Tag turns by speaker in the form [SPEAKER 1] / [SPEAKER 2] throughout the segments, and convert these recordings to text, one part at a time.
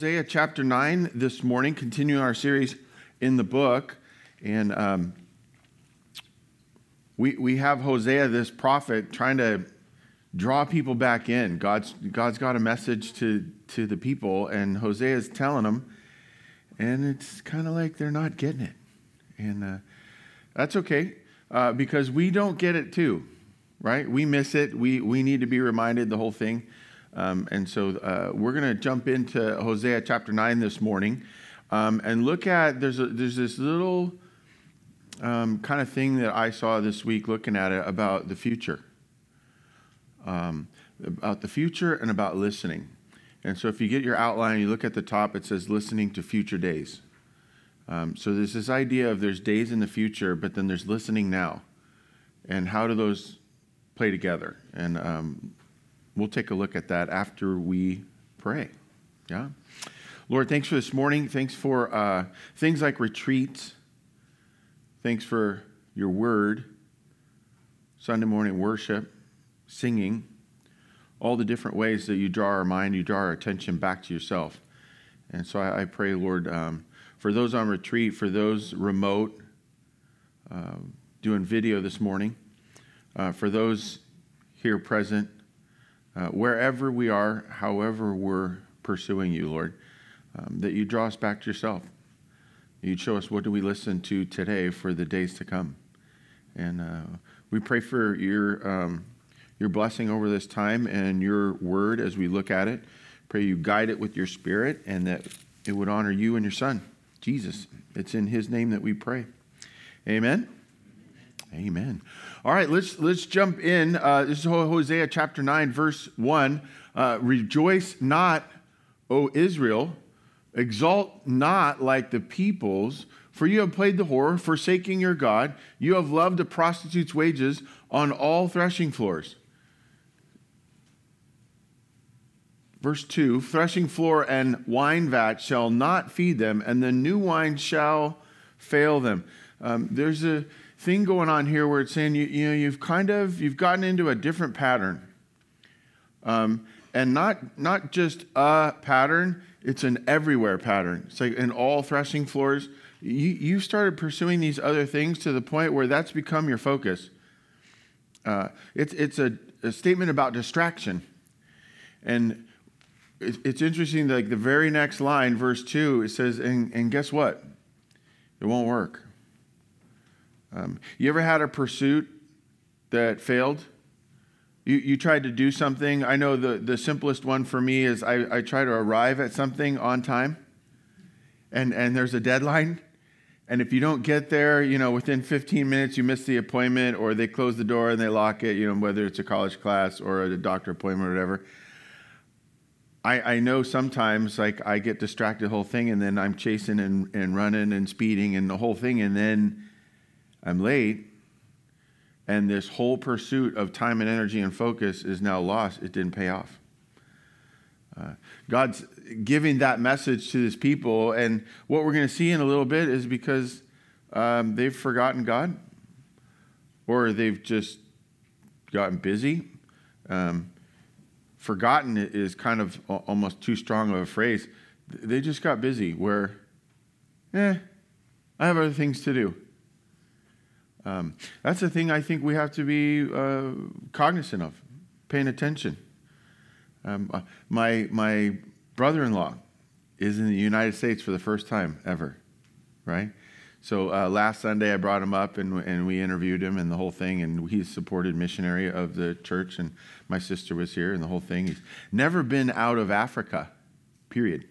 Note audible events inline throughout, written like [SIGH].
[SPEAKER 1] Hosea chapter 9 this morning, continuing our series in the book. And um, we, we have Hosea, this prophet, trying to draw people back in. God's, God's got a message to, to the people, and Hosea is telling them, and it's kind of like they're not getting it. And uh, that's okay, uh, because we don't get it too, right? We miss it. We, we need to be reminded the whole thing. Um, and so uh, we're going to jump into Hosea chapter 9 this morning um, and look at there's, a, there's this little um, kind of thing that I saw this week looking at it about the future. Um, about the future and about listening. And so if you get your outline, you look at the top, it says listening to future days. Um, so there's this idea of there's days in the future, but then there's listening now. And how do those play together? And um, we'll take a look at that after we pray. Yeah. Lord, thanks for this morning. Thanks for uh, things like retreats. Thanks for your word, Sunday morning worship, singing, all the different ways that you draw our mind, you draw our attention back to yourself. And so I, I pray, Lord, um, for those on retreat, for those remote, uh, doing video this morning, uh, for those here present, uh, wherever we are, however we're pursuing you, Lord, um, that you draw us back to yourself. You'd show us what do we listen to today for the days to come. And uh, we pray for your, um, your blessing over this time and your word as we look at it. Pray you guide it with your spirit and that it would honor you and your son, Jesus. It's in his name that we pray. Amen. Amen. All right, let's let's jump in. Uh, this is Hosea chapter nine, verse one. Uh, Rejoice not, O Israel, exalt not like the peoples, for you have played the whore, forsaking your God. You have loved a prostitute's wages on all threshing floors. Verse 2 Threshing floor and wine vat shall not feed them, and the new wine shall fail them. Um, there's a thing going on here where it's saying you, you know you've kind of you've gotten into a different pattern. Um, and not not just a pattern it's an everywhere pattern. It's like in all threshing floors. You, you started pursuing these other things to the point where that's become your focus. Uh, it's, it's a, a, statement about distraction. And it's, it's interesting like the very next line verse 2 it says and, and guess what? It won't work um, you ever had a pursuit that failed? You, you tried to do something. I know the, the simplest one for me is I, I try to arrive at something on time, and, and there's a deadline. And if you don't get there, you know, within 15 minutes, you miss the appointment, or they close the door and they lock it, you know, whether it's a college class or a doctor appointment or whatever. I, I know sometimes, like, I get distracted the whole thing, and then I'm chasing and, and running and speeding and the whole thing, and then I'm late, and this whole pursuit of time and energy and focus is now lost. It didn't pay off. Uh, God's giving that message to his people, and what we're going to see in a little bit is because um, they've forgotten God, or they've just gotten busy. Um, forgotten is kind of almost too strong of a phrase. They just got busy, where, eh, I have other things to do. Um, that's the thing I think we have to be uh, cognizant of, paying attention. Um, uh, my my brother-in-law is in the United States for the first time ever, right? So uh, last Sunday I brought him up and, and we interviewed him and the whole thing, and he's supported missionary of the church, and my sister was here and the whole thing. He's never been out of Africa, period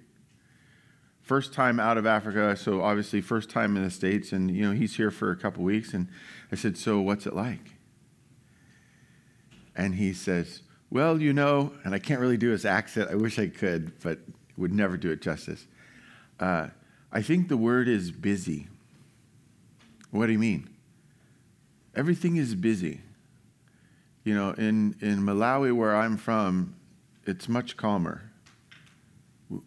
[SPEAKER 1] first time out of Africa, so obviously first time in the States, and you know, he's here for a couple weeks. And I said, So what's it like? And he says, Well, you know, and I can't really do his accent. I wish I could, but would never do it justice. Uh, I think the word is busy. What do you mean? Everything is busy. You know, in, in Malawi, where I'm from, it's much calmer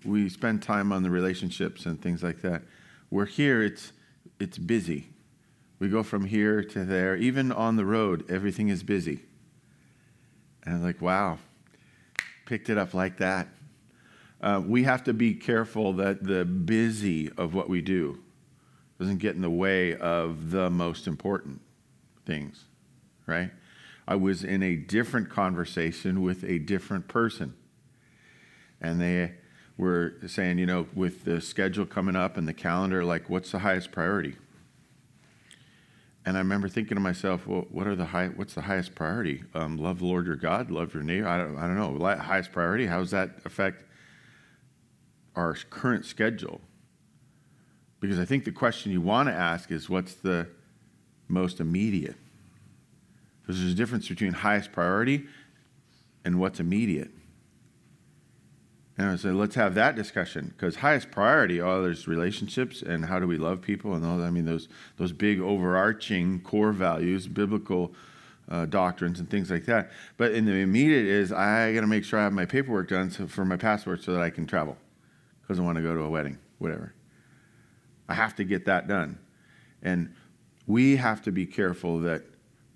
[SPEAKER 1] we spend time on the relationships and things like that. We're here, it's, it's busy. We go from here to there. Even on the road, everything is busy. And I'm like, wow, picked it up like that. uh, we have to be careful that the busy of what we do doesn't get in the way of the most important things, right? I was in a different conversation with a different person. And they were saying, you know, with the schedule coming up and the calendar, like, what's the highest priority? And I remember thinking to myself, well, what are the high, what's the highest priority? Um, love the Lord your God, love your neighbor. I don't, I don't know. Highest priority, how does that affect our current schedule? Because I think the question you want to ask is what's the most immediate? Because there's a difference between highest priority and what's immediate. And I said, let's have that discussion because highest priority, oh, there's relationships and how do we love people and all that. I mean, those those big overarching core values, biblical uh, doctrines and things like that. But in the immediate is I got to make sure I have my paperwork done so, for my passport so that I can travel because I want to go to a wedding, whatever. I have to get that done, and we have to be careful that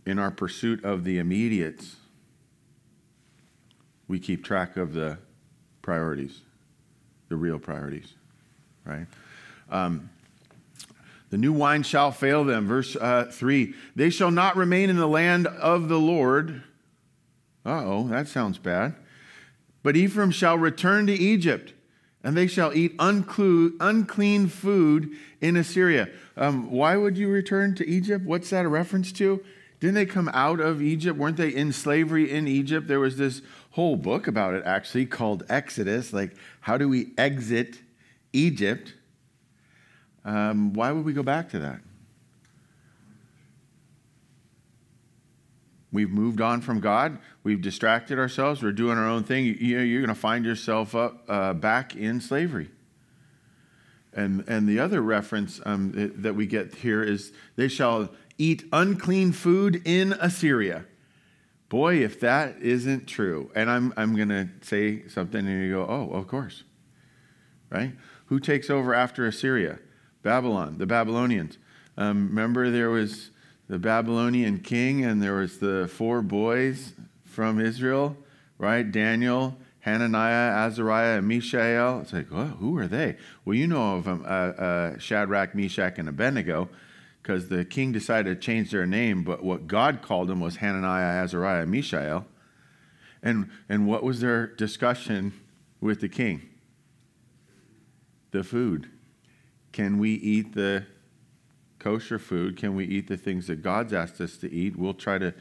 [SPEAKER 1] in our pursuit of the immediates, we keep track of the priorities, the real priorities, right? Um, the new wine shall fail them. Verse uh, 3 They shall not remain in the land of the Lord. Uh oh, that sounds bad. But Ephraim shall return to Egypt, and they shall eat unclean food in Assyria. Um, why would you return to Egypt? What's that a reference to? Didn't they come out of Egypt? Weren't they in slavery in Egypt? There was this whole book about it actually called Exodus. Like, how do we exit Egypt? Um, why would we go back to that? We've moved on from God. We've distracted ourselves. We're doing our own thing. You, you're going to find yourself up uh, back in slavery. And, and the other reference um, that we get here is they shall eat unclean food in Assyria. Boy, if that isn't true. And I'm, I'm going to say something and you go, oh, of course. Right? Who takes over after Assyria? Babylon, the Babylonians. Um, remember, there was the Babylonian king and there was the four boys from Israel, right? Daniel, Hananiah, Azariah, and Mishael. It's like, who are they? Well, you know of them, uh, uh, Shadrach, Meshach, and Abednego because the king decided to change their name, but what God called them was Hananiah, Azariah, Mishael. And, and what was their discussion with the king? The food. Can we eat the kosher food? Can we eat the things that God's asked us to eat? We'll try to,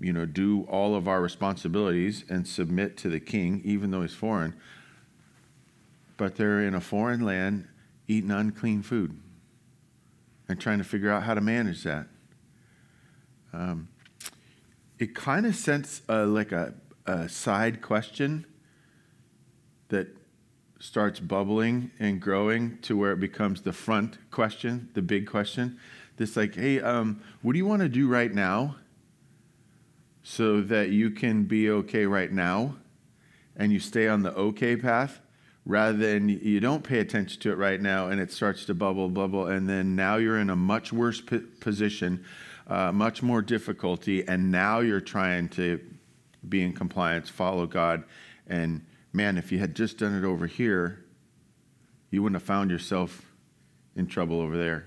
[SPEAKER 1] you know, do all of our responsibilities and submit to the king, even though he's foreign. But they're in a foreign land eating unclean food and trying to figure out how to manage that. Um, it kind of sends like a, a side question that starts bubbling and growing to where it becomes the front question, the big question. This, like, hey, um, what do you want to do right now so that you can be okay right now and you stay on the okay path? Rather than you don't pay attention to it right now and it starts to bubble, bubble, and then now you're in a much worse p- position, uh, much more difficulty, and now you're trying to be in compliance, follow God. And man, if you had just done it over here, you wouldn't have found yourself in trouble over there.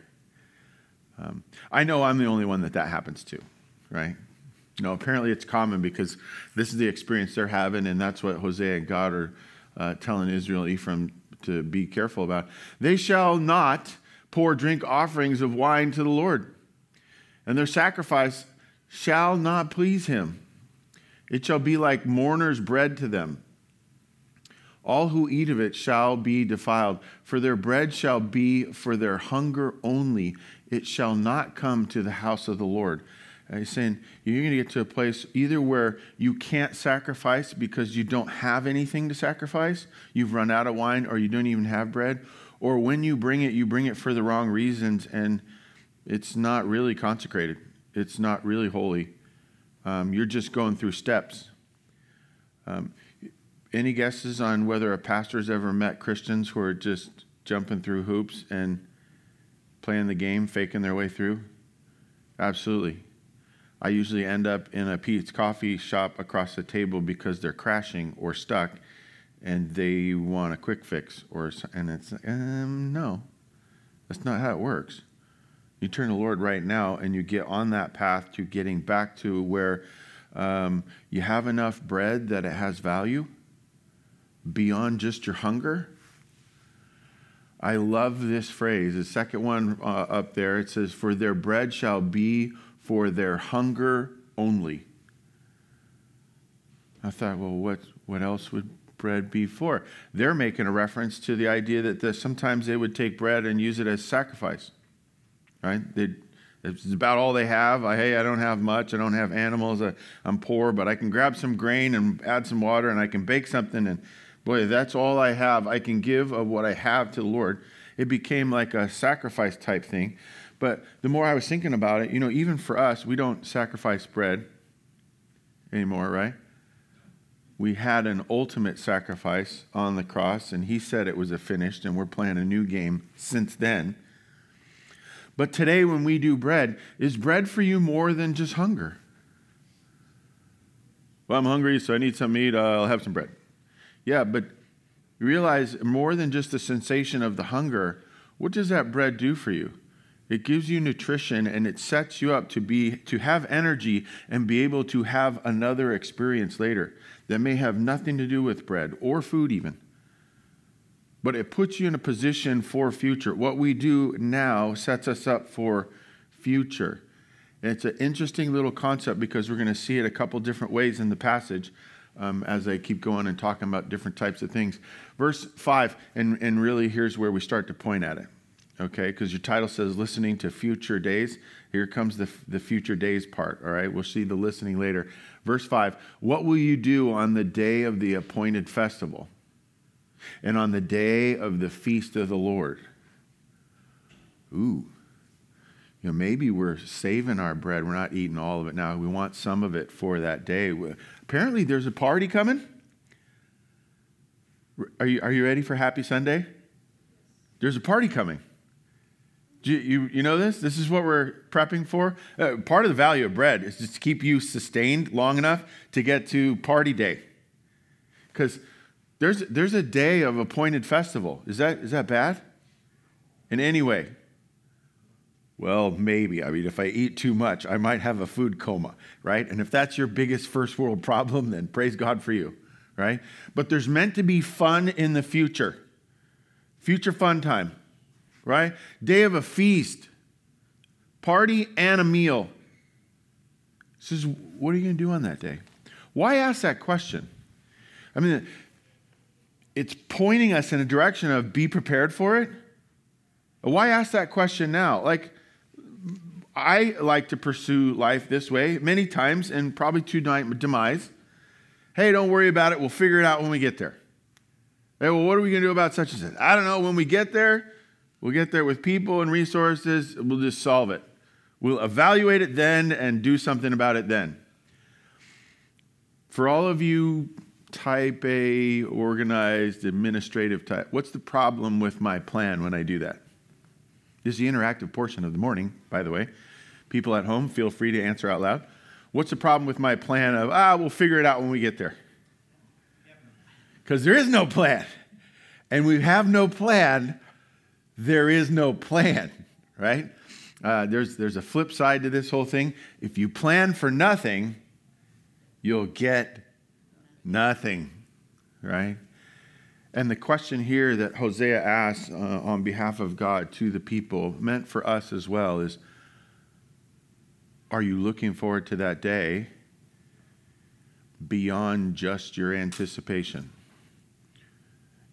[SPEAKER 1] Um, I know I'm the only one that that happens to, right? No, apparently it's common because this is the experience they're having, and that's what Hosea and God are uh, telling Israel, Ephraim, to be careful about. They shall not pour drink offerings of wine to the Lord, and their sacrifice shall not please him. It shall be like mourners' bread to them. All who eat of it shall be defiled, for their bread shall be for their hunger only. It shall not come to the house of the Lord. Uh, he's saying you're going to get to a place either where you can't sacrifice because you don't have anything to sacrifice, you've run out of wine, or you don't even have bread, or when you bring it, you bring it for the wrong reasons and it's not really consecrated, it's not really holy. Um, you're just going through steps. Um, any guesses on whether a pastor's ever met Christians who are just jumping through hoops and playing the game, faking their way through? Absolutely. I usually end up in a Peet's coffee shop across the table because they're crashing or stuck and they want a quick fix, or and it's um, no, that's not how it works. You turn to the Lord right now, and you get on that path to getting back to where um, you have enough bread that it has value beyond just your hunger. I love this phrase. The second one uh, up there, it says, For their bread shall be for their hunger only. I thought, well, what, what else would bread be for? They're making a reference to the idea that the, sometimes they would take bread and use it as sacrifice, right? They'd, it's about all they have. I, hey, I don't have much. I don't have animals. I, I'm poor, but I can grab some grain and add some water and I can bake something. And boy, that's all I have. I can give of what I have to the Lord. It became like a sacrifice type thing. But the more I was thinking about it, you know, even for us, we don't sacrifice bread anymore, right? We had an ultimate sacrifice on the cross, and he said it was a finished, and we're playing a new game since then. But today, when we do bread, is bread for you more than just hunger? Well, I'm hungry, so I need some meat. I'll have some bread. Yeah, but you realize more than just the sensation of the hunger, what does that bread do for you? It gives you nutrition and it sets you up to be to have energy and be able to have another experience later that may have nothing to do with bread or food even but it puts you in a position for future. What we do now sets us up for future. And it's an interesting little concept because we're going to see it a couple different ways in the passage um, as I keep going and talking about different types of things. Verse 5, and, and really here's where we start to point at it, okay? Because your title says listening to future days. Here comes the, the future days part, all right? We'll see the listening later. Verse 5, what will you do on the day of the appointed festival? and on the day of the feast of the Lord. Ooh. You know, maybe we're saving our bread. We're not eating all of it now. We want some of it for that day. Apparently, there's a party coming. Are you, are you ready for Happy Sunday? There's a party coming. You, you, you know this? This is what we're prepping for. Uh, part of the value of bread is just to keep you sustained long enough to get to party day. Because there's, there's a day of appointed festival. Is that, is that bad? In any way? Well, maybe. I mean, if I eat too much, I might have a food coma, right? And if that's your biggest first world problem, then praise God for you, right? But there's meant to be fun in the future. Future fun time, right? Day of a feast, party and a meal. Says, what are you going to do on that day? Why ask that question? I mean, it's pointing us in a direction of be prepared for it. Why ask that question now? Like, I like to pursue life this way many times and probably to demise. Hey, don't worry about it. We'll figure it out when we get there. Hey, well, what are we going to do about such and such? I don't know. When we get there, we'll get there with people and resources. We'll just solve it. We'll evaluate it then and do something about it then. For all of you type A, organized, administrative type. What's the problem with my plan when I do that? This is the interactive portion of the morning, by the way. People at home, feel free to answer out loud. What's the problem with my plan of, ah, we'll figure it out when we get there? Because there is no plan. And we have no plan, there is no plan, [LAUGHS] right? Uh, there's, there's a flip side to this whole thing. If you plan for nothing, you'll get Nothing, right? And the question here that Hosea asks uh, on behalf of God to the people, meant for us as well, is Are you looking forward to that day beyond just your anticipation?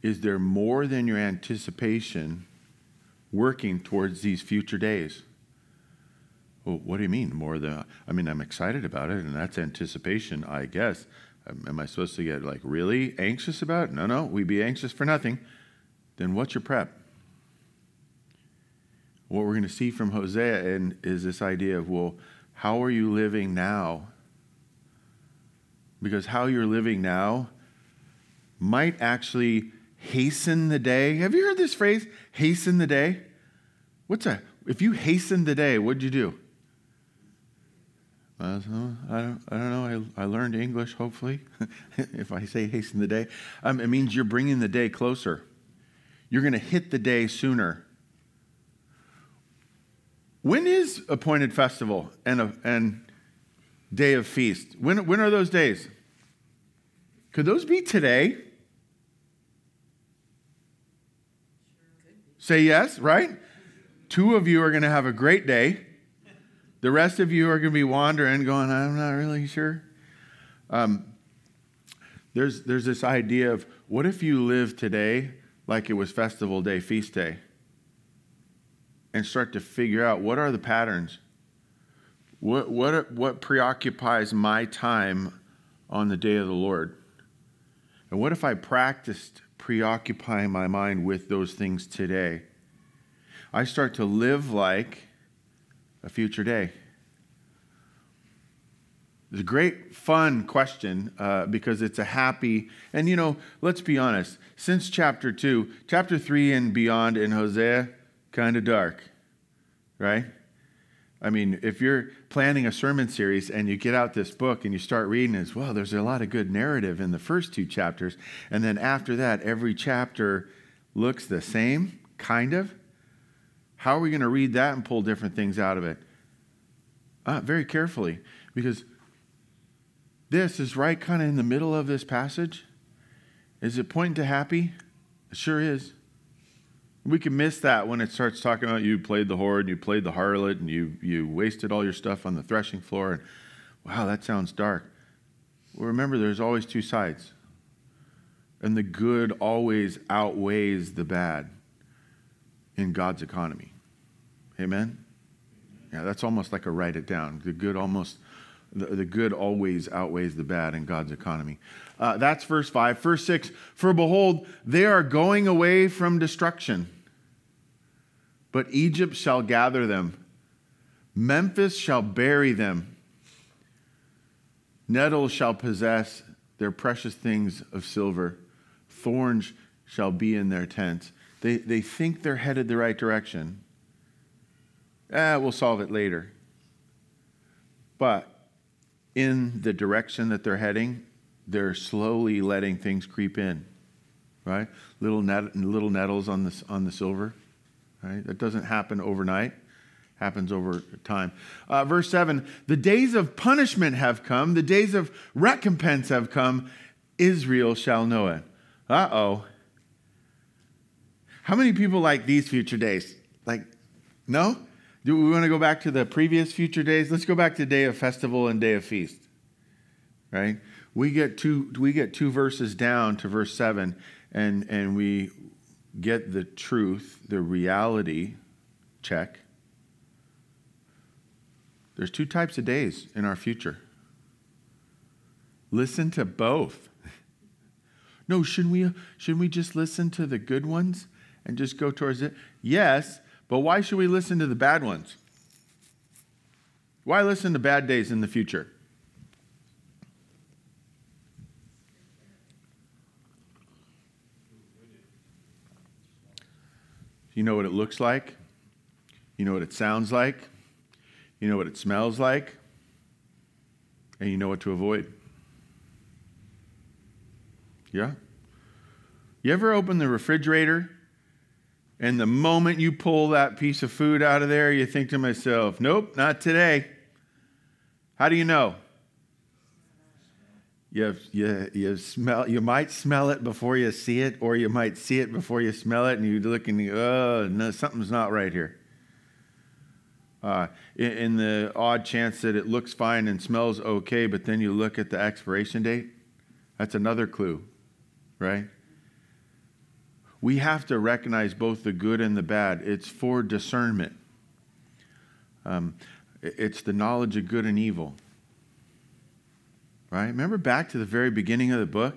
[SPEAKER 1] Is there more than your anticipation working towards these future days? Well, what do you mean more than? I mean, I'm excited about it, and that's anticipation, I guess. Am I supposed to get like really anxious about it? No, no, We'd be anxious for nothing. Then what's your prep? What we're going to see from Hosea and is this idea of, well, how are you living now? Because how you're living now might actually hasten the day. Have you heard this phrase, hasten the day? What's a, if you hasten the day, what'd you do? I don't, I don't know. I, I learned English, hopefully. [LAUGHS] if I say hasten the day, um, it means you're bringing the day closer. You're going to hit the day sooner. When is appointed festival and, a, and day of feast? When, when are those days? Could those be today? Say yes, right? Two of you are going to have a great day. The rest of you are going to be wandering, going, I'm not really sure. Um, there's, there's this idea of what if you live today like it was festival day, feast day, and start to figure out what are the patterns? What, what, what preoccupies my time on the day of the Lord? And what if I practiced preoccupying my mind with those things today? I start to live like a future day? It's a great, fun question uh, because it's a happy, and you know, let's be honest, since chapter 2, chapter 3 and beyond in Hosea, kind of dark, right? I mean, if you're planning a sermon series and you get out this book and you start reading as well, there's a lot of good narrative in the first two chapters. And then after that, every chapter looks the same, kind of. How are we going to read that and pull different things out of it? Uh, very carefully, because this is right kind of in the middle of this passage. Is it pointing to happy? It sure is. We can miss that when it starts talking about you played the whore and you played the harlot and you, you wasted all your stuff on the threshing floor. And wow, that sounds dark. Well, remember, there's always two sides. And the good always outweighs the bad in God's economy. Amen? Yeah, that's almost like a write it down. The good almost, the, the good always outweighs the bad in God's economy. Uh, that's verse 5. Verse 6 For behold, they are going away from destruction, but Egypt shall gather them, Memphis shall bury them, nettles shall possess their precious things of silver, thorns shall be in their tents. They, they think they're headed the right direction. Ah, we'll solve it later. But in the direction that they're heading, they're slowly letting things creep in, right? Little, net, little nettles on the, on the silver, right? That doesn't happen overnight, happens over time. Uh, verse 7 The days of punishment have come, the days of recompense have come. Israel shall know it. Uh oh. How many people like these future days? Like, no? Do we want to go back to the previous future days? Let's go back to day of festival and day of feast. Right? We get two we get two verses down to verse 7 and and we get the truth, the reality check. There's two types of days in our future. Listen to both. [LAUGHS] No, shouldn't we shouldn't we just listen to the good ones and just go towards it? Yes, but why should we listen to the bad ones? Why listen to bad days in the future? You know what it looks like? You know what it sounds like? You know what it smells like? And you know what to avoid. Yeah? You ever open the refrigerator and the moment you pull that piece of food out of there, you think to myself, nope, not today. How do you know? You, you, you, smell, you might smell it before you see it, or you might see it before you smell it, and you look and you, oh, no, something's not right here. Uh, in, in the odd chance that it looks fine and smells okay, but then you look at the expiration date, that's another clue, right? We have to recognize both the good and the bad. It's for discernment, um, it's the knowledge of good and evil. Right? Remember back to the very beginning of the book?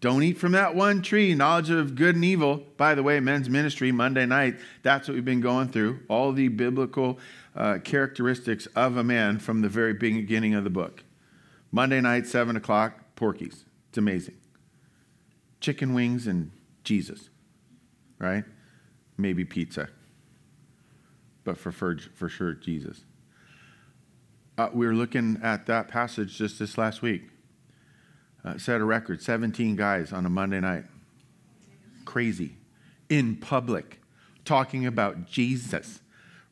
[SPEAKER 1] Don't eat from that one tree, knowledge of good and evil. By the way, men's ministry, Monday night, that's what we've been going through. All the biblical uh, characteristics of a man from the very beginning of the book. Monday night, 7 o'clock, porkies. It's amazing. Chicken wings and Jesus right? Maybe pizza. But for, for, for sure, Jesus. Uh, we were looking at that passage just this last week. Uh, set a record 17 guys on a Monday night. Crazy. In public, talking about Jesus,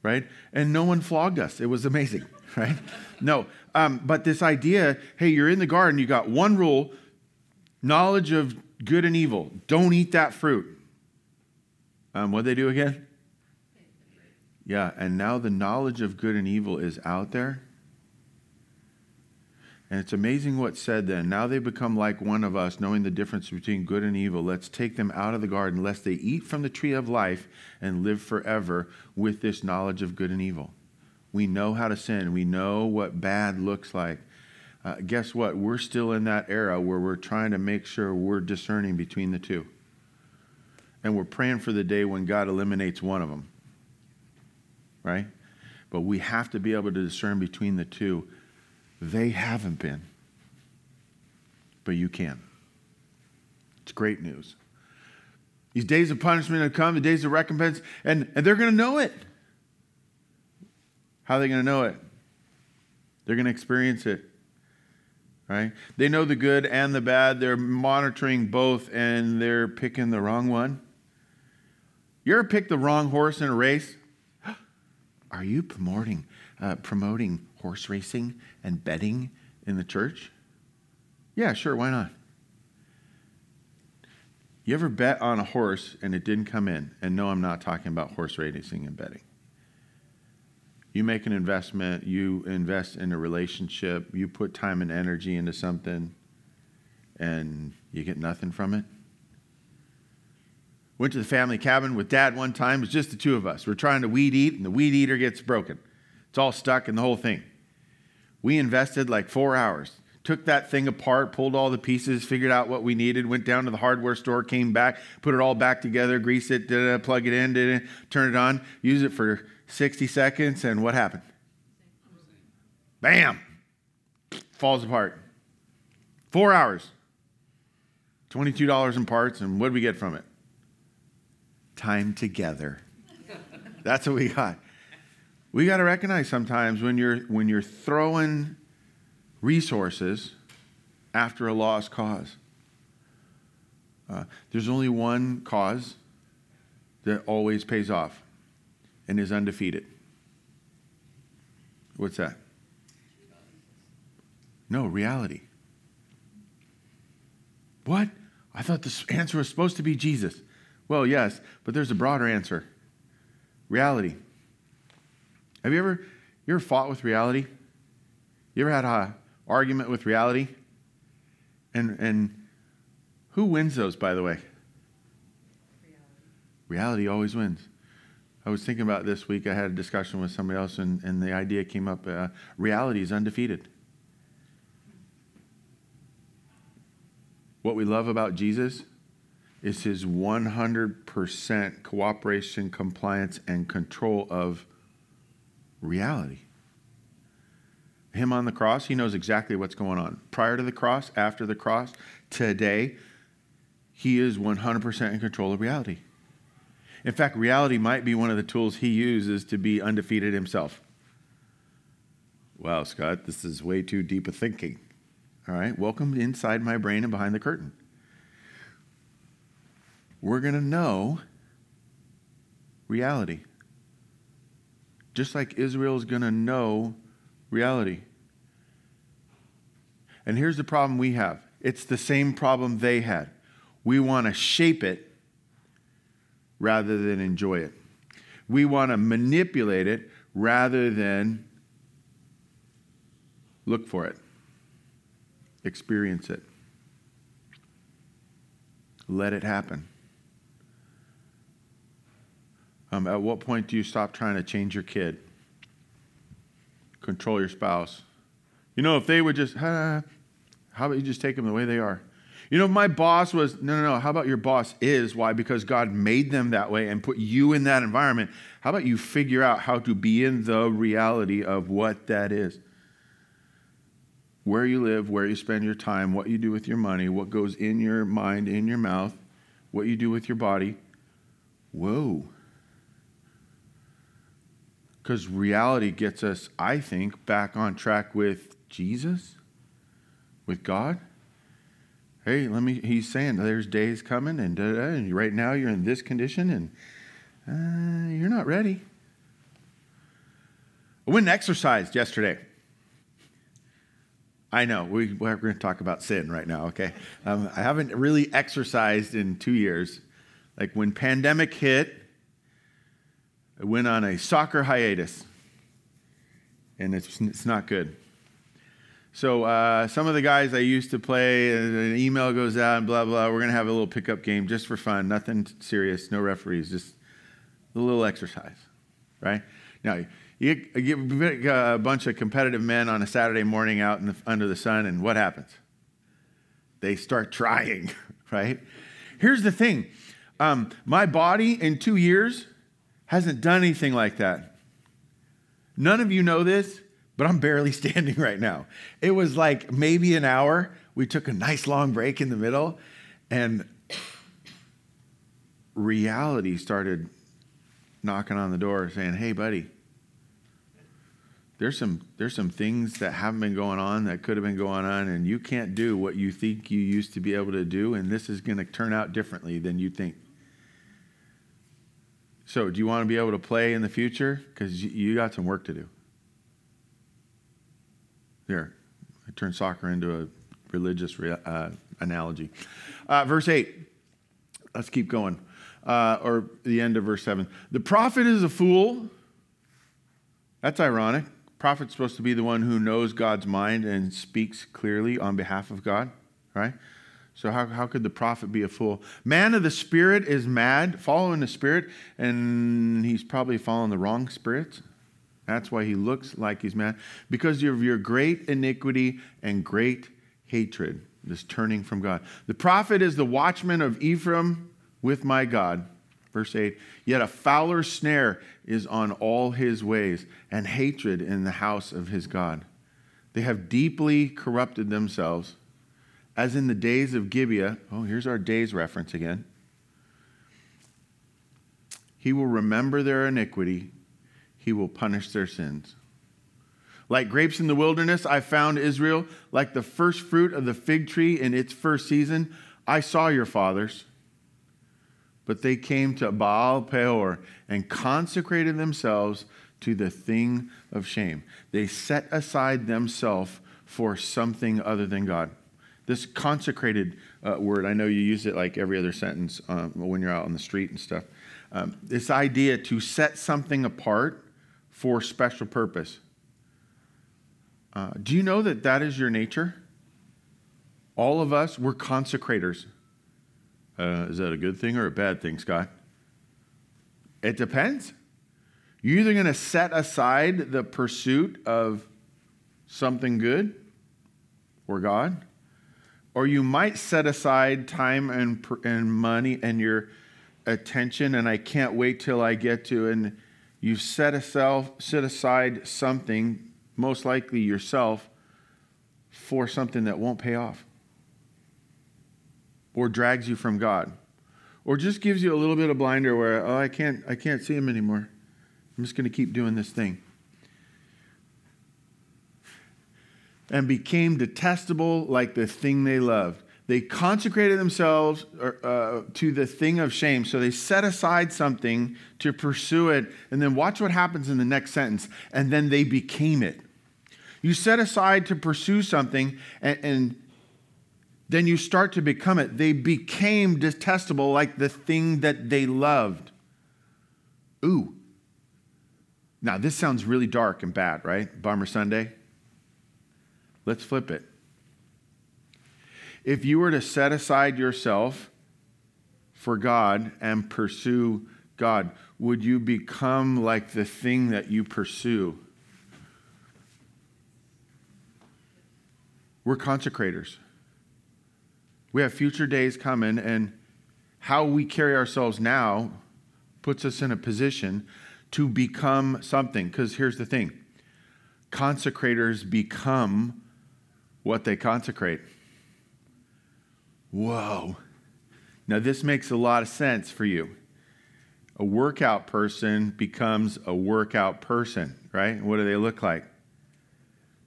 [SPEAKER 1] right? And no one flogged us. It was amazing, [LAUGHS] right? No. Um, but this idea hey, you're in the garden, you got one rule knowledge of good and evil. Don't eat that fruit. Um, what they do again? Yeah, and now the knowledge of good and evil is out there. And it's amazing what's said then. Now they become like one of us, knowing the difference between good and evil. Let's take them out of the garden, lest they eat from the tree of life and live forever with this knowledge of good and evil. We know how to sin, we know what bad looks like. Uh, guess what? We're still in that era where we're trying to make sure we're discerning between the two. And we're praying for the day when God eliminates one of them. Right? But we have to be able to discern between the two they haven't been. But you can. It's great news. These days of punishment have come, the days of recompense, and, and they're going to know it. How are they going to know it? They're going to experience it. Right? They know the good and the bad. They're monitoring both and they're picking the wrong one. You ever pick the wrong horse in a race? [GASPS] Are you promoting, uh, promoting horse racing and betting in the church? Yeah, sure, why not? You ever bet on a horse and it didn't come in? And no, I'm not talking about horse racing and betting. You make an investment, you invest in a relationship, you put time and energy into something, and you get nothing from it. Went to the family cabin with dad one time. It was just the two of us. We're trying to weed eat, and the weed eater gets broken. It's all stuck in the whole thing. We invested like four hours, took that thing apart, pulled all the pieces, figured out what we needed, went down to the hardware store, came back, put it all back together, grease it, plug it in, turn it on, use it for 60 seconds, and what happened? Bam! Falls apart. Four hours. $22 in parts, and what did we get from it? Time together. That's what we got. We got to recognize sometimes when you're when you're throwing resources after a lost cause. Uh, there's only one cause that always pays off and is undefeated. What's that? No, reality. What? I thought the answer was supposed to be Jesus. Well, yes, but there's a broader answer reality. Have you ever, you ever fought with reality? You ever had an argument with reality? And, and who wins those, by the way? Reality, reality always wins. I was thinking about this week. I had a discussion with somebody else, and, and the idea came up uh, reality is undefeated. What we love about Jesus is his 100% cooperation, compliance, and control of reality. Him on the cross, he knows exactly what's going on. Prior to the cross, after the cross, today, he is 100% in control of reality. In fact, reality might be one of the tools he uses to be undefeated himself. Wow, Scott, this is way too deep a thinking. All right, welcome inside my brain and behind the curtain. We're going to know reality just like Israel is going to know reality. And here's the problem we have it's the same problem they had. We want to shape it rather than enjoy it. We want to manipulate it rather than look for it, experience it, let it happen. Um, at what point do you stop trying to change your kid? Control your spouse. You know, if they would just, ah, how about you just take them the way they are? You know, my boss was, no, no, no, how about your boss is? Why? Because God made them that way and put you in that environment. How about you figure out how to be in the reality of what that is? Where you live, where you spend your time, what you do with your money, what goes in your mind, in your mouth, what you do with your body. Whoa. Because reality gets us, I think, back on track with Jesus, with God. Hey, let me, he's saying there's days coming, and, and right now you're in this condition, and uh, you're not ready. I went and exercised yesterday. I know, we, we're going to talk about sin right now, okay? Um, I haven't really exercised in two years. Like when pandemic hit, I went on a soccer hiatus, and it's, it's not good. So uh, some of the guys I used to play, an email goes out and blah blah. We're gonna have a little pickup game just for fun, nothing serious, no referees, just a little exercise, right? Now you get a bunch of competitive men on a Saturday morning out the, under the sun, and what happens? They start trying, [LAUGHS] right? Here's the thing: um, my body in two years hasn't done anything like that. None of you know this, but I'm barely [LAUGHS] standing right now. It was like maybe an hour. We took a nice long break in the middle, and reality started knocking on the door saying, Hey, buddy, there's some, there's some things that haven't been going on that could have been going on, and you can't do what you think you used to be able to do, and this is going to turn out differently than you think. So, do you want to be able to play in the future? Because you got some work to do. Here, I turned soccer into a religious uh, analogy. Uh, verse 8. Let's keep going. Uh, or the end of verse 7. The prophet is a fool. That's ironic. Prophet's supposed to be the one who knows God's mind and speaks clearly on behalf of God, right? So, how, how could the prophet be a fool? Man of the Spirit is mad, following the Spirit, and he's probably following the wrong spirit. That's why he looks like he's mad. Because of your great iniquity and great hatred, this turning from God. The prophet is the watchman of Ephraim with my God. Verse 8 Yet a fowler snare is on all his ways, and hatred in the house of his God. They have deeply corrupted themselves as in the days of Gibeah. Oh, here's our days reference again. He will remember their iniquity, he will punish their sins. Like grapes in the wilderness, I found Israel. Like the first fruit of the fig tree in its first season, I saw your fathers. But they came to Baal Peor and consecrated themselves to the thing of shame. They set aside themselves for something other than God. This consecrated uh, word, I know you use it like every other sentence um, when you're out on the street and stuff. Um, this idea to set something apart for special purpose. Uh, do you know that that is your nature? All of us, we're consecrators. Uh, is that a good thing or a bad thing, Scott? It depends. You're either going to set aside the pursuit of something good or God, or you might set aside time and, and money and your attention, and I can't wait till I get to, and you set, self, set aside something, most likely yourself, for something that won't pay off or drags you from God or just gives you a little bit of blinder where oh I can't I can't see him anymore. I'm just going to keep doing this thing. And became detestable like the thing they loved. They consecrated themselves uh, to the thing of shame. So they set aside something to pursue it. And then watch what happens in the next sentence. And then they became it. You set aside to pursue something, and, and then you start to become it. They became detestable like the thing that they loved. Ooh. Now, this sounds really dark and bad, right? Bummer Sunday. Let's flip it. If you were to set aside yourself for God and pursue God, would you become like the thing that you pursue? We're consecrators. We have future days coming, and how we carry ourselves now puts us in a position to become something. Because here's the thing consecrators become what they consecrate. Whoa. Now, this makes a lot of sense for you. a workout person becomes a workout person, right? What do they look like?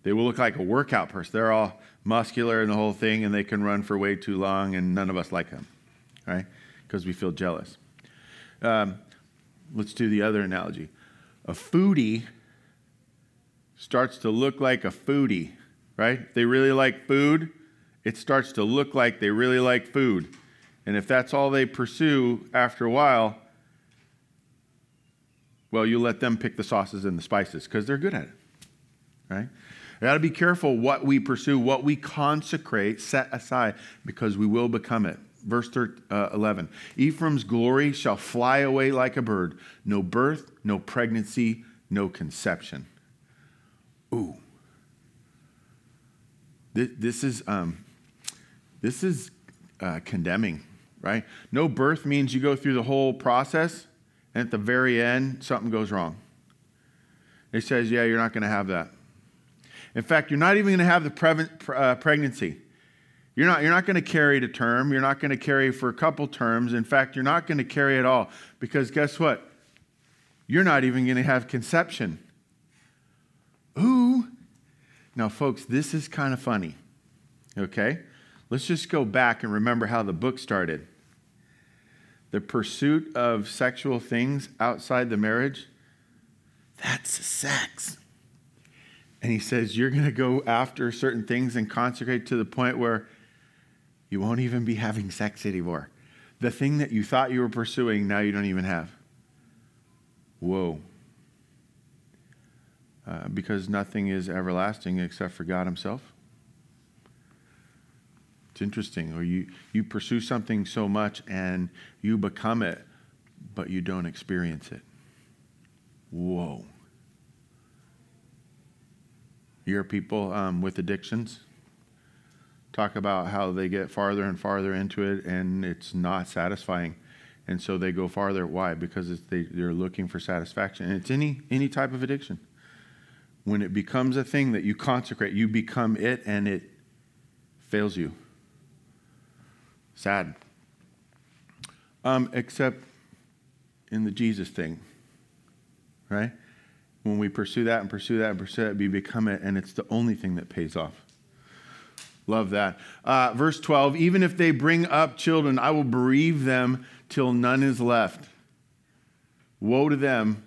[SPEAKER 1] They will look like a workout person. They're all muscular and the whole thing, and they can run for way too long, and none of us like them, right? Because we feel jealous. Um, let's do the other analogy. A foodie starts to look like a foodie, right? They really like food. It starts to look like they really like food. And if that's all they pursue after a while, well, you let them pick the sauces and the spices because they're good at it, right? We got to be careful what we pursue, what we consecrate, set aside, because we will become it. Verse 13, uh, 11 Ephraim's glory shall fly away like a bird. No birth, no pregnancy, no conception. Ooh. This, is, um, this is uh, condemning, right? No birth means you go through the whole process, and at the very end, something goes wrong. It says, yeah, you're not going to have that. In fact, you're not even going to have the pre- uh, pregnancy. You're not, you're not going to carry to term. You're not going to carry for a couple terms. In fact, you're not going to carry at all because guess what? You're not even going to have conception. Ooh. Now, folks, this is kind of funny. Okay? Let's just go back and remember how the book started. The pursuit of sexual things outside the marriage, that's sex. And he says, You're going to go after certain things and consecrate to the point where you won't even be having sex anymore. The thing that you thought you were pursuing, now you don't even have. Whoa. Uh, because nothing is everlasting except for God Himself. It's interesting. Or you, you pursue something so much and you become it, but you don't experience it. Whoa. You hear people um, with addictions talk about how they get farther and farther into it and it's not satisfying. And so they go farther. Why? Because they, they're looking for satisfaction. And it's any, any type of addiction. When it becomes a thing that you consecrate, you become it and it fails you. Sad. Um, except in the Jesus thing, right? when we pursue that and pursue that and pursue that, we become it, and it's the only thing that pays off. Love that. Uh, verse 12 Even if they bring up children, I will bereave them till none is left. Woe to them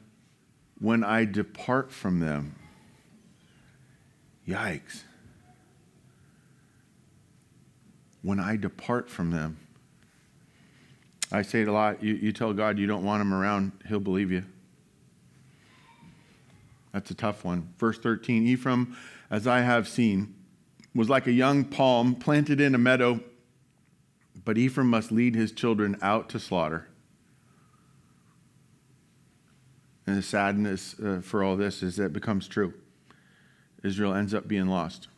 [SPEAKER 1] when I depart from them. Yikes. When I depart from them. I say it a lot. You, you tell God you don't want him around, he'll believe you. That's a tough one. Verse 13 Ephraim, as I have seen, was like a young palm planted in a meadow, but Ephraim must lead his children out to slaughter. And the sadness uh, for all this is that it becomes true. Israel ends up being lost.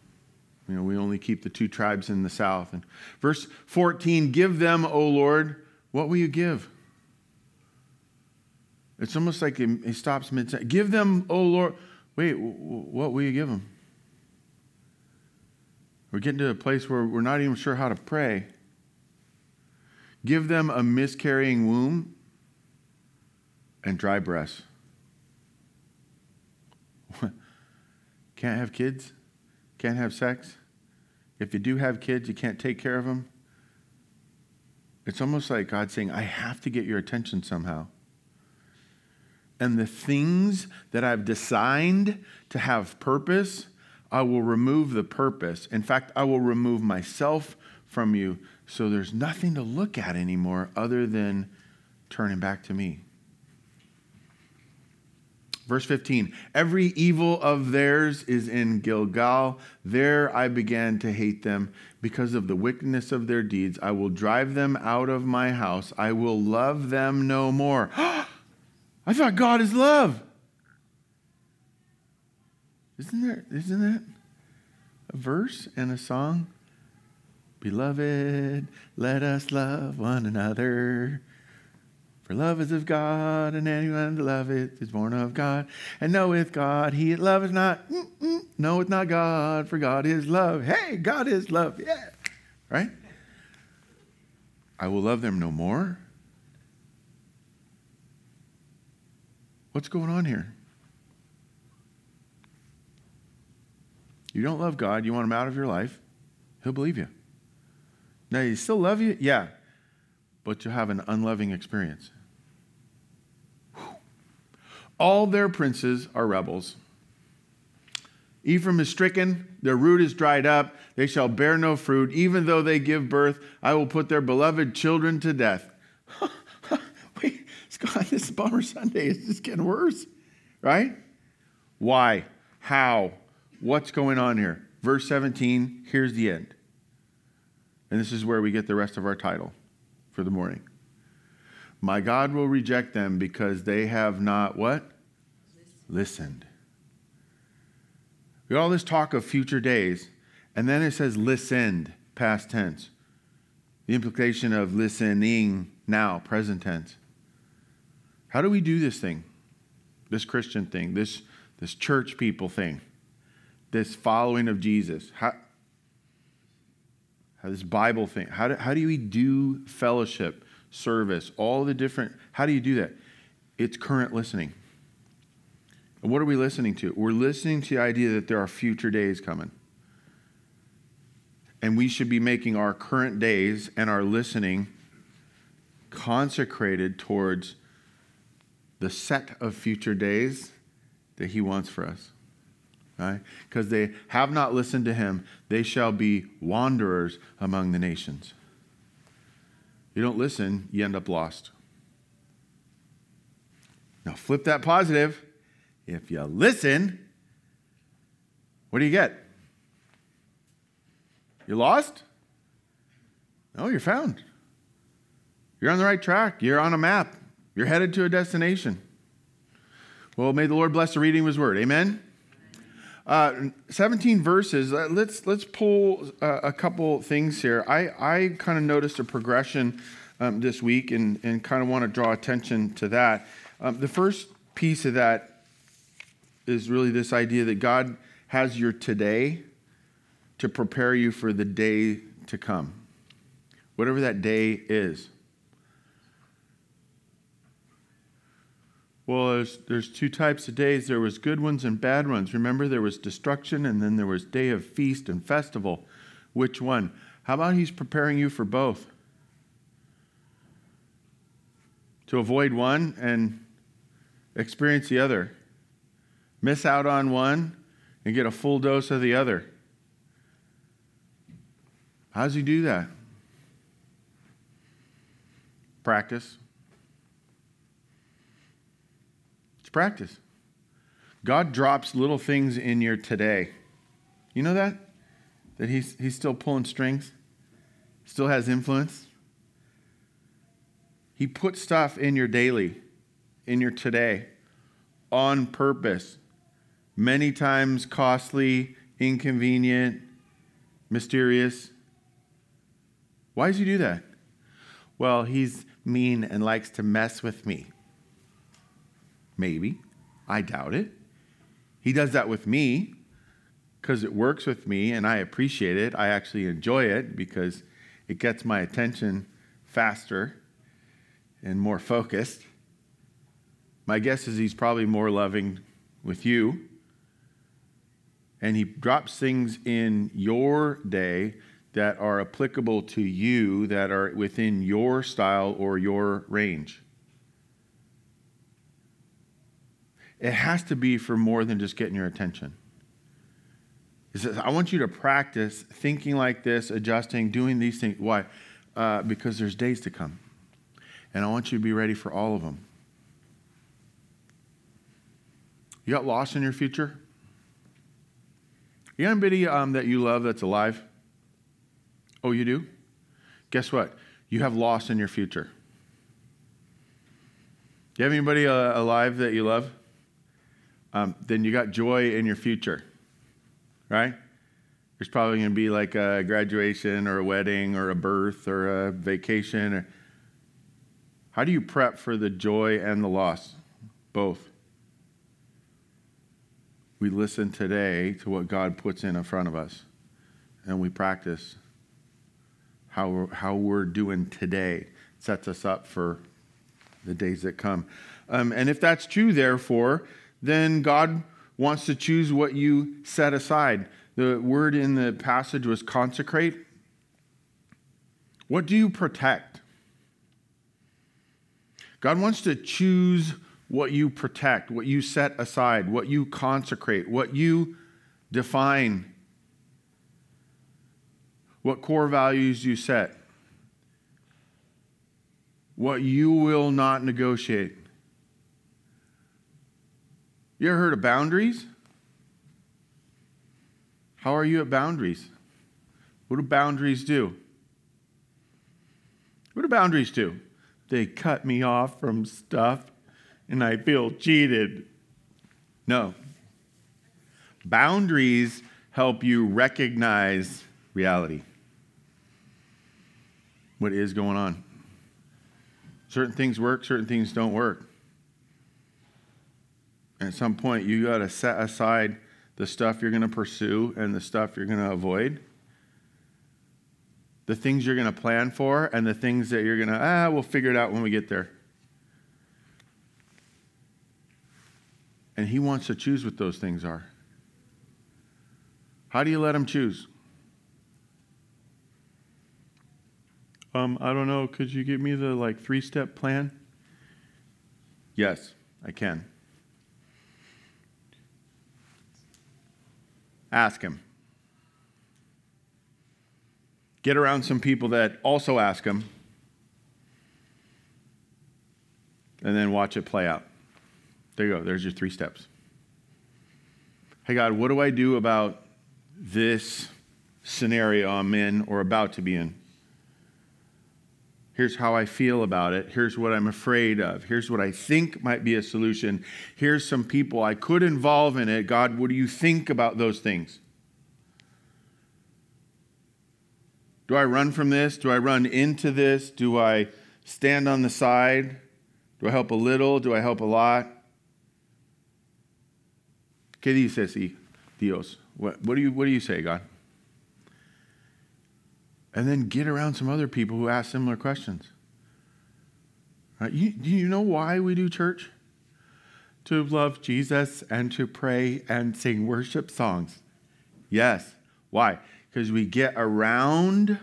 [SPEAKER 1] You know, we only keep the two tribes in the south. And verse 14, give them, O Lord, what will you give? It's almost like he, stops mid sentence. Give them, O Lord. Wait, what will you give them? We're getting to a place where we're not even sure how to pray. Give them a miscarrying womb and dry breasts. Can't have kids? Can't have sex? If you do have kids, you can't take care of them? It's almost like God saying, I have to get your attention somehow and the things that I've designed to have purpose, I will remove the purpose. In fact, I will remove myself from you so there's nothing to look at anymore other than turning back to me. Verse 15 Every evil of theirs is in Gilgal. There I began to hate them because of the wickedness of their deeds. I will drive them out of my house. I will love them no more. [GASPS] I thought God is love. Isn't there, isn't that a verse and a song? Beloved, let us love one another. For love is of God, and anyone that loveth is born of God, and knoweth God. He that loveth not, knoweth not God, for God is love. Hey, God is love. Yeah. Right? I will love them no more. What's going on here? You don't love God, you want him out of your life, he'll believe you. Now, he still love you? Yeah. But you'll have an unloving experience. All their princes are rebels. Ephraim is stricken, their root is dried up, they shall bear no fruit. Even though they give birth, I will put their beloved children to death. [LAUGHS] Wait, Scott, this Bummer Sunday is just getting worse, right? Why? How? What's going on here? Verse 17, here's the end. And this is where we get the rest of our title for the morning. My God will reject them because they have not what? Listened. We got all this talk of future days, and then it says listened, past tense. The implication of listening now, present tense. How do we do this thing? This Christian thing, this, this church people thing, this following of Jesus. How, how this Bible thing. How do, how do we do fellowship, service, all the different, how do you do that? It's current listening. And what are we listening to? We're listening to the idea that there are future days coming. And we should be making our current days and our listening consecrated towards the set of future days that He wants for us. Right? Because they have not listened to Him, they shall be wanderers among the nations. You don't listen, you end up lost. Now flip that positive. If you listen, what do you get? You're lost? No, you're found. You're on the right track. You're on a map. You're headed to a destination. Well, may the Lord bless the reading of His Word. Amen. Uh, 17 verses. Uh, let's let's pull uh, a couple things here. I I kind of noticed a progression um, this week, and and kind of want to draw attention to that. Um, the first piece of that is really this idea that God has your today to prepare you for the day to come, whatever that day is. Well, there's, there's two types of days. There was good ones and bad ones. Remember, there was destruction, and then there was day of feast and festival. Which one? How about he's preparing you for both? To avoid one and experience the other miss out on one and get a full dose of the other. How does he do that? Practice. It's practice. God drops little things in your today. You know that? That he's, he's still pulling strings, still has influence. He puts stuff in your daily, in your today, on purpose many times costly, inconvenient, mysterious. Why does he do that? Well, he's mean and likes to mess with me. Maybe. I doubt it. He does that with me because it works with me and I appreciate it. I actually enjoy it because it gets my attention faster and more focused. My guess is he's probably more loving with you and he drops things in your day that are applicable to you, that are within your style or your range. It has to be for more than just getting your attention. He says, I want you to practice thinking like this, adjusting, doing these things. Why? Uh, because there's days to come. And I want you to be ready for all of them. You got lost in your future? You have anybody um, that you love that's alive? Oh, you do? Guess what? You have loss in your future. Do you have anybody uh, alive that you love? Um, then you got joy in your future, right? There's probably going to be like a graduation or a wedding or a birth or a vacation. Or... How do you prep for the joy and the loss? Both we listen today to what God puts in front of us and we practice how we're, how we're doing today sets us up for the days that come. Um, and if that's true, therefore, then God wants to choose what you set aside. The word in the passage was consecrate. What do you protect? God wants to choose what you protect, what you set aside, what you consecrate, what you define, what core values you set, what you will not negotiate. You ever heard of boundaries? How are you at boundaries? What do boundaries do? What do boundaries do? They cut me off from stuff and I feel cheated. No. Boundaries help you recognize reality. What is going on? Certain things work, certain things don't work. At some point, you got to set aside the stuff you're going to pursue and the stuff you're going to avoid. The things you're going to plan for and the things that you're going to, ah, we'll figure it out when we get there. And He wants to choose what those things are. How do you let Him choose? Um, I don't know. Could you give me the like three step plan? Yes, I can. Ask Him. Get around some people that also ask Him. And then watch it play out. There you go. There's your three steps. Hey, God, what do I do about this scenario I'm in or about to be in? Here's how I feel about it. Here's what I'm afraid of. Here's what I think might be a solution. Here's some people I could involve in it. God, what do you think about those things? Do I run from this? Do I run into this? Do I stand on the side? Do I help a little? Do I help a lot? ¿Qué dices, Dios? What, what, do you, what do you say, God? And then get around some other people who ask similar questions. Right? You, do you know why we do church? To love Jesus and to pray and sing worship songs. Yes. Why? Because we get around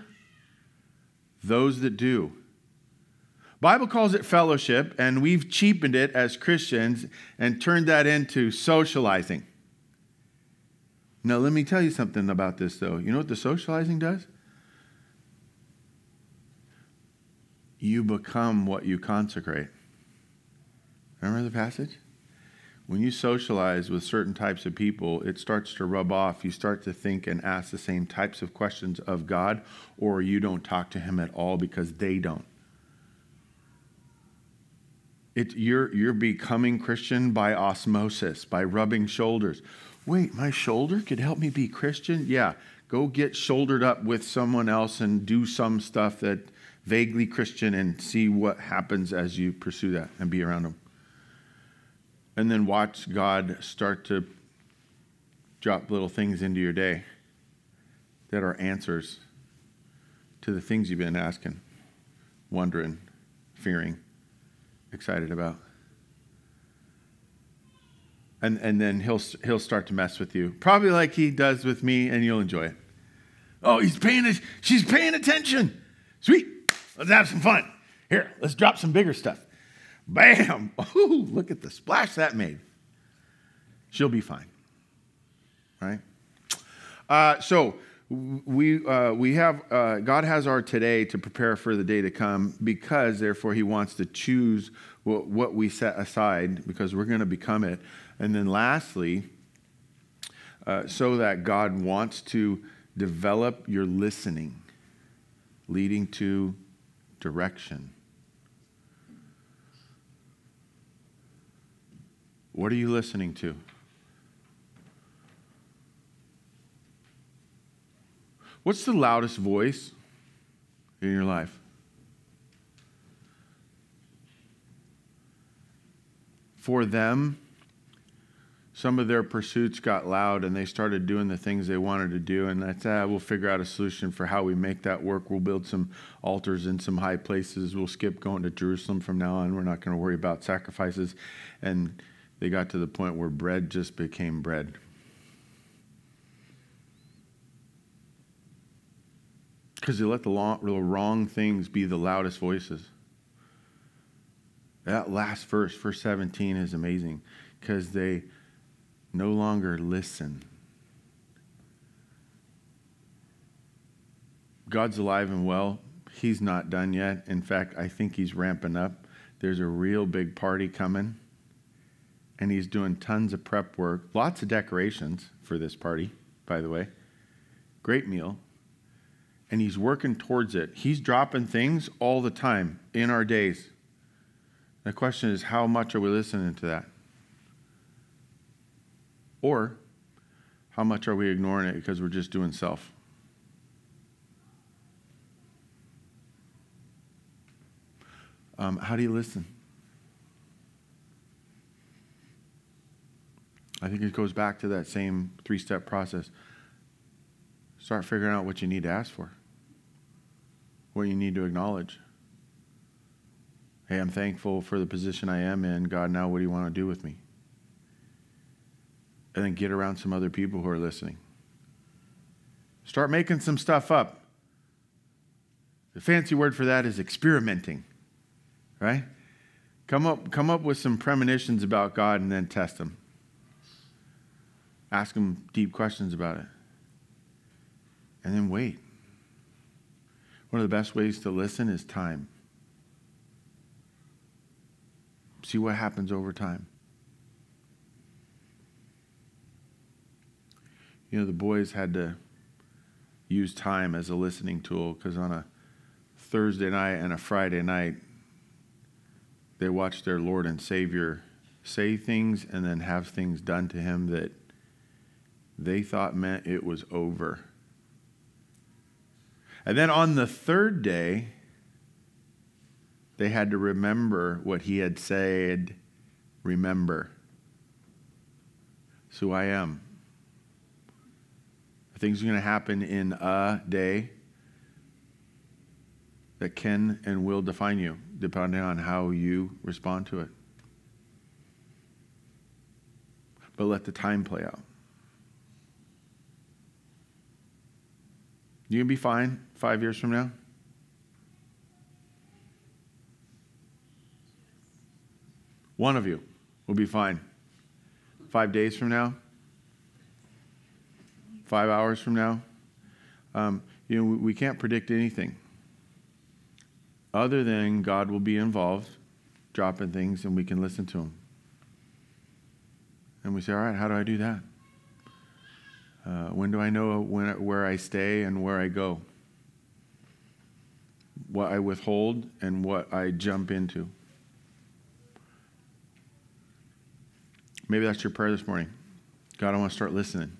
[SPEAKER 1] those that do. Bible calls it fellowship, and we've cheapened it as Christians and turned that into socializing. Now, let me tell you something about this, though. You know what the socializing does? You become what you consecrate. Remember the passage? When you socialize with certain types of people, it starts to rub off. You start to think and ask the same types of questions of God, or you don't talk to Him at all because they don't. It, you're, you're becoming Christian by osmosis, by rubbing shoulders. Wait, my shoulder could help me be Christian? Yeah, go get shouldered up with someone else and do some stuff that vaguely Christian and see what happens as you pursue that and be around them. And then watch God start to drop little things into your day that are answers to the things you've been asking, wondering, fearing, excited about and, and then he'll, he'll start to mess with you. Probably like he does with me, and you'll enjoy it. Oh, he's paying, she's paying attention. Sweet. Let's have some fun. Here, let's drop some bigger stuff. Bam. [LAUGHS] Ooh, look at the splash that made. She'll be fine. Right? Uh, so, we, uh, we have, uh, God has our today to prepare for the day to come because, therefore, He wants to choose what, what we set aside because we're going to become it. And then lastly, uh, so that God wants to develop your listening, leading to direction. What are you listening to? What's the loudest voice in your life? For them, some of their pursuits got loud and they started doing the things they wanted to do. And that's, ah, we'll figure out a solution for how we make that work. We'll build some altars in some high places. We'll skip going to Jerusalem from now on. We're not going to worry about sacrifices. And they got to the point where bread just became bread. Because they let the, long, the wrong things be the loudest voices. That last verse, verse 17, is amazing because they no longer listen. God's alive and well. He's not done yet. In fact, I think he's ramping up. There's a real big party coming, and he's doing tons of prep work. Lots of decorations for this party, by the way. Great meal. And he's working towards it. He's dropping things all the time in our days. The question is, how much are we listening to that? Or how much are we ignoring it because we're just doing self? Um, how do you listen? I think it goes back to that same three step process. Start figuring out what you need to ask for, what you need to acknowledge. Hey, I'm thankful for the position I am in. God, now what do you want to do with me? And then get around some other people who are listening. Start making some stuff up. The fancy word for that is experimenting, right? Come up, come up with some premonitions about God and then test them. Ask them deep questions about it. And then wait. One of the best ways to listen is time. See what happens over time. You know, the boys had to use time as a listening tool because on a Thursday night and a Friday night, they watched their Lord and Savior say things and then have things done to him that they thought meant it was over. And then on the third day, they had to remember what he had said, remember. So I am. Things are going to happen in a day that can and will define you, depending on how you respond to it. But let the time play out. You can be fine five years from now. One of you will be fine. Five days from now, five hours from now. Um, you know, we, we can't predict anything other than God will be involved, dropping things, and we can listen to Him. And we say, all right, how do I do that? Uh, when do I know when, where I stay and where I go? What I withhold and what I jump into. Maybe that's your prayer this morning. God, I want to start listening.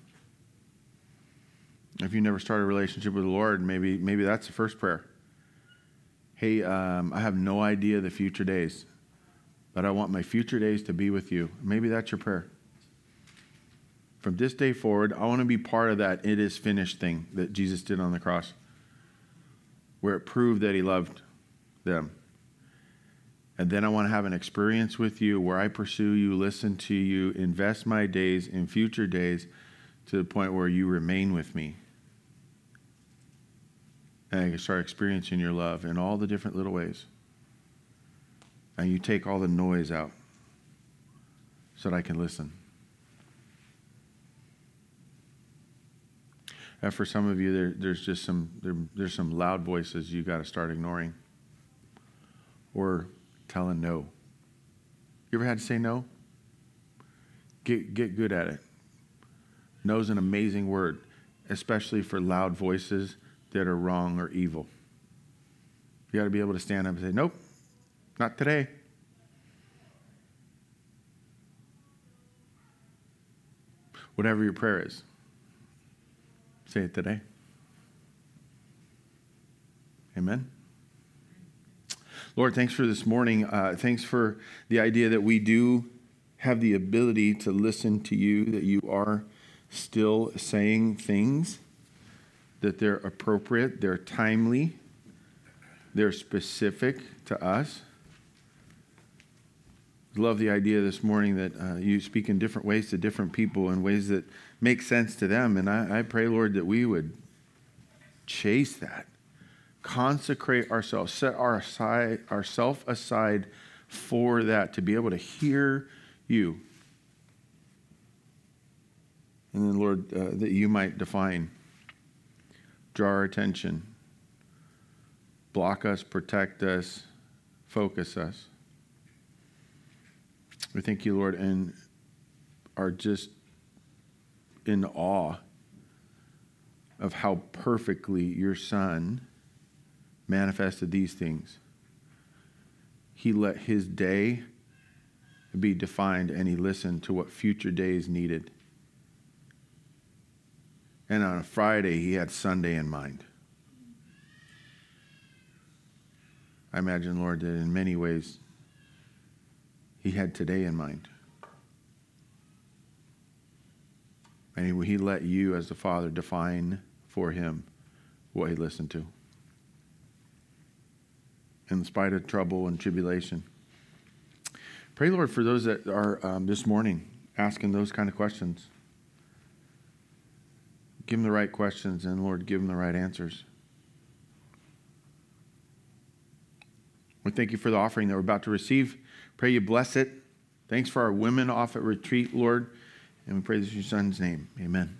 [SPEAKER 1] If you never started a relationship with the Lord, maybe maybe that's the first prayer. Hey, um, I have no idea the future days, but I want my future days to be with you. Maybe that's your prayer. From this day forward, I want to be part of that it is finished thing that Jesus did on the cross, where it proved that he loved them. And then I want to have an experience with you where I pursue you, listen to you, invest my days in future days to the point where you remain with me and can start experiencing your love in all the different little ways. And you take all the noise out so that I can listen. And for some of you, there, there's just some there, there's some loud voices you got to start ignoring or telling no. You ever had to say no? Get get good at it. No is an amazing word, especially for loud voices that are wrong or evil. You got to be able to stand up and say, Nope, not today. Whatever your prayer is, say it today. Amen. Lord, thanks for this morning. Uh, thanks for the idea that we do have the ability to listen to you, that you are still saying things, that they're appropriate, they're timely, they're specific to us. Love the idea this morning that uh, you speak in different ways to different people in ways that make sense to them. And I, I pray, Lord, that we would chase that, consecrate ourselves, set our aside, ourself aside for that, to be able to hear you. And then, Lord, uh, that you might define, draw our attention, block us, protect us, focus us. We thank you, Lord, and are just in awe of how perfectly your Son manifested these things. He let his day be defined and he listened to what future days needed. And on a Friday, he had Sunday in mind. I imagine, Lord, that in many ways, he had today in mind. And he let you, as the Father, define for him what he listened to. In spite of trouble and tribulation. Pray, Lord, for those that are um, this morning asking those kind of questions. Give them the right questions, and Lord, give them the right answers. We thank you for the offering that we're about to receive. Pray you bless it. Thanks for our women off at retreat, Lord. And we pray this in your son's name. Amen.